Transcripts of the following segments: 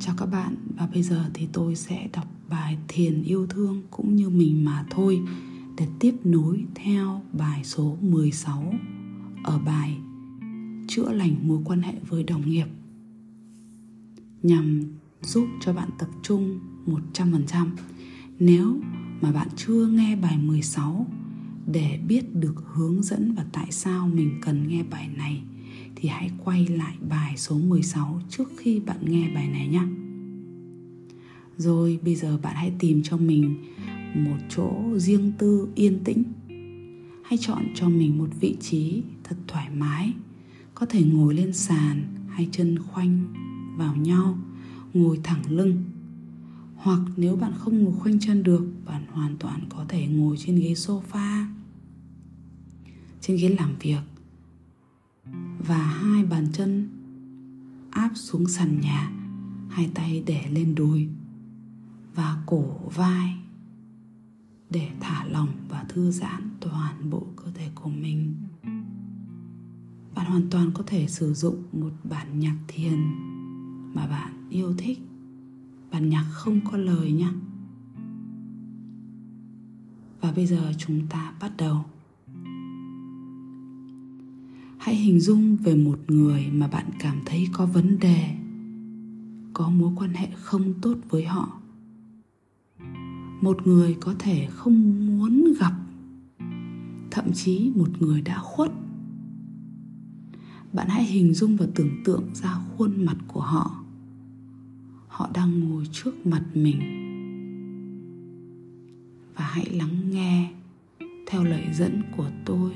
Chào các bạn và bây giờ thì tôi sẽ đọc bài Thiền yêu thương cũng như mình mà thôi để tiếp nối theo bài số 16 ở bài Chữa lành mối quan hệ với đồng nghiệp nhằm giúp cho bạn tập trung 100%. Nếu mà bạn chưa nghe bài 16 để biết được hướng dẫn và tại sao mình cần nghe bài này thì hãy quay lại bài số 16 trước khi bạn nghe bài này nhé. Rồi bây giờ bạn hãy tìm cho mình một chỗ riêng tư yên tĩnh. Hãy chọn cho mình một vị trí thật thoải mái, có thể ngồi lên sàn hay chân khoanh vào nhau, ngồi thẳng lưng. Hoặc nếu bạn không ngồi khoanh chân được, bạn hoàn toàn có thể ngồi trên ghế sofa, trên ghế làm việc và hai bàn chân. Áp xuống sàn nhà, hai tay để lên đùi và cổ vai để thả lỏng và thư giãn toàn bộ cơ thể của mình. Bạn hoàn toàn có thể sử dụng một bản nhạc thiền mà bạn yêu thích. Bản nhạc không có lời nhé và bây giờ chúng ta bắt đầu hãy hình dung về một người mà bạn cảm thấy có vấn đề, có mối quan hệ không tốt với họ. Một người có thể không muốn gặp, thậm chí một người đã khuất. Bạn hãy hình dung và tưởng tượng ra khuôn mặt của họ. Họ đang ngồi trước mặt mình. Và hãy lắng nghe theo lời dẫn của tôi.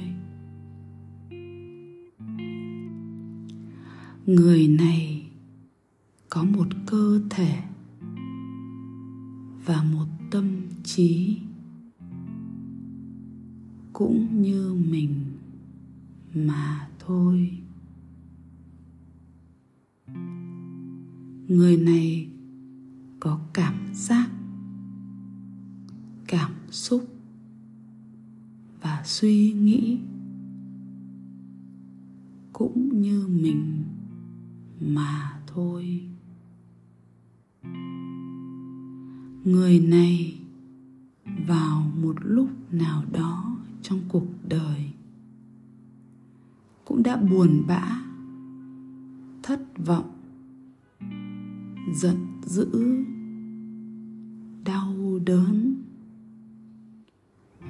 Người này có một cơ thể và một tâm trí cũng như mình mà thôi. Người này có cảm giác, cảm xúc và suy nghĩ cũng như mình mà thôi. Người này vào một lúc nào đó trong cuộc đời cũng đã buồn bã, thất vọng, giận dữ, đau đớn,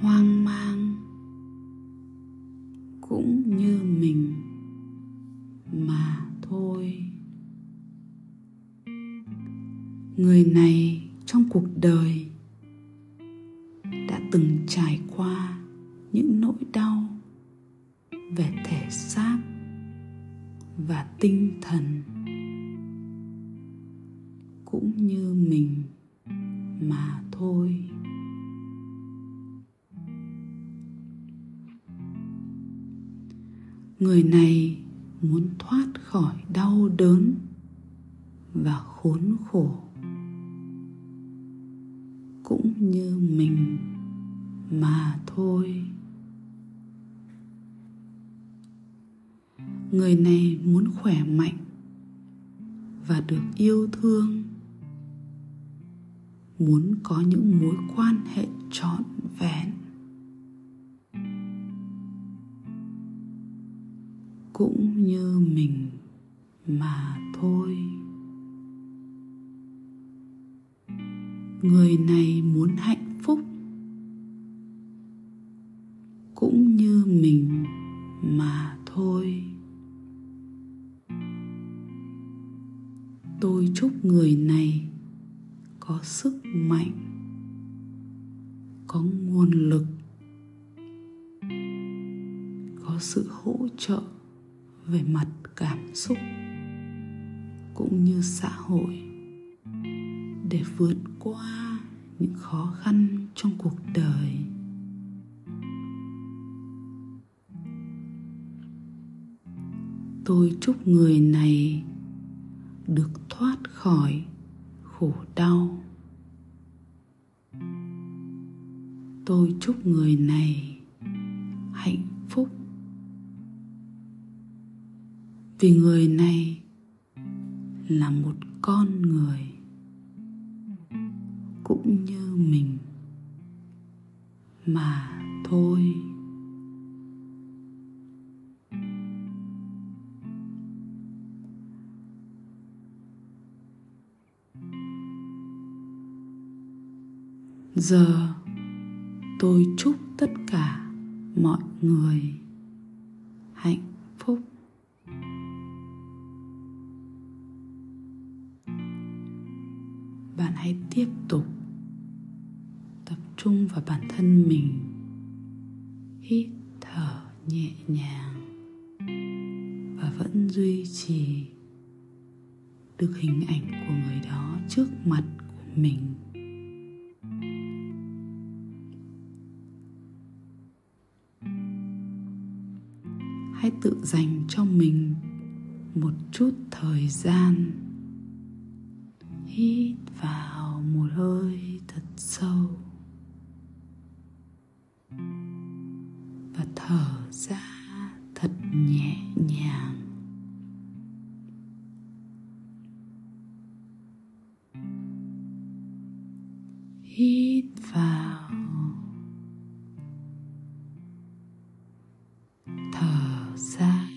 hoang mang. Thôi. Người này trong cuộc đời đã từng trải qua những nỗi đau về thể xác và tinh thần, cũng như mình mà thôi. Người này muốn thoát khỏi đau đớn và khốn khổ. Cũng như mình mà thôi. Người này muốn khỏe mạnh và được yêu thương. Muốn có những mối quan hệ trọn vẹn. Cũng như mình mà thôi. Người này muốn hạnh phúc cũng như mình mà thôi. Tôi chúc người này có sức mạnh, có nguồn lực, có sự hỗ trợ về mặt cảm xúc cũng như xã hội để vượt qua những khó khăn trong cuộc đời. Tôi chúc người này được thoát khỏi khổ đau. Tôi chúc người này hạnh phúc vì người này là một con người cũng như mình mà thôi. Giờ tôi chúc tất cả mọi người hạnh bạn hãy tiếp tục tập trung vào bản thân mình. Hít thở nhẹ nhàng và vẫn duy trì được hình ảnh của người đó trước mặt của mình. Hãy tự dành cho mình một chút thời gian hít vào thở ra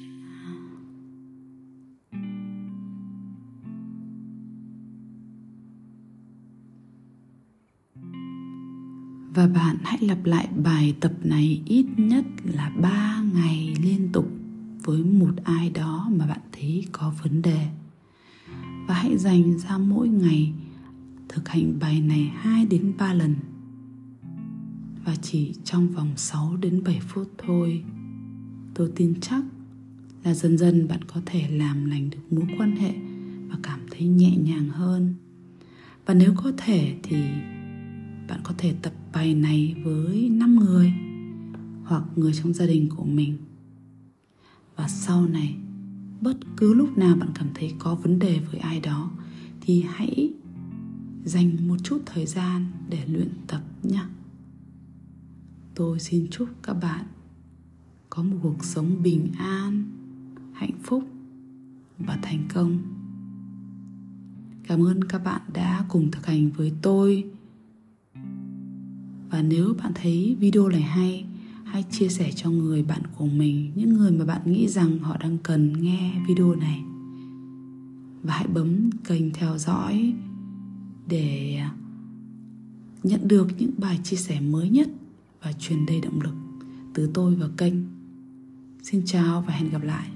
và bạn hãy lặp lại bài tập này ít nhất là 3 ngày liên tục với một ai đó mà bạn thấy có vấn đề. Và hãy dành ra mỗi ngày thực hành bài này 2 đến 3 lần. Và chỉ trong vòng 6 đến 7 phút thôi. Tôi tin chắc là dần dần bạn có thể làm lành được mối quan hệ và cảm thấy nhẹ nhàng hơn. Và nếu có thể thì bạn có thể tập bài này với 5 người hoặc người trong gia đình của mình. Và sau này, bất cứ lúc nào bạn cảm thấy có vấn đề với ai đó thì hãy dành một chút thời gian để luyện tập nhé. Tôi xin chúc các bạn có một cuộc sống bình an, hạnh phúc và thành công. Cảm ơn các bạn đã cùng thực hành với tôi và nếu bạn thấy video này hay hãy chia sẻ cho người bạn của mình những người mà bạn nghĩ rằng họ đang cần nghe video này và hãy bấm kênh theo dõi để à, nhận được những bài chia sẻ mới nhất và truyền đầy động lực từ tôi và kênh. Xin chào và hẹn gặp lại.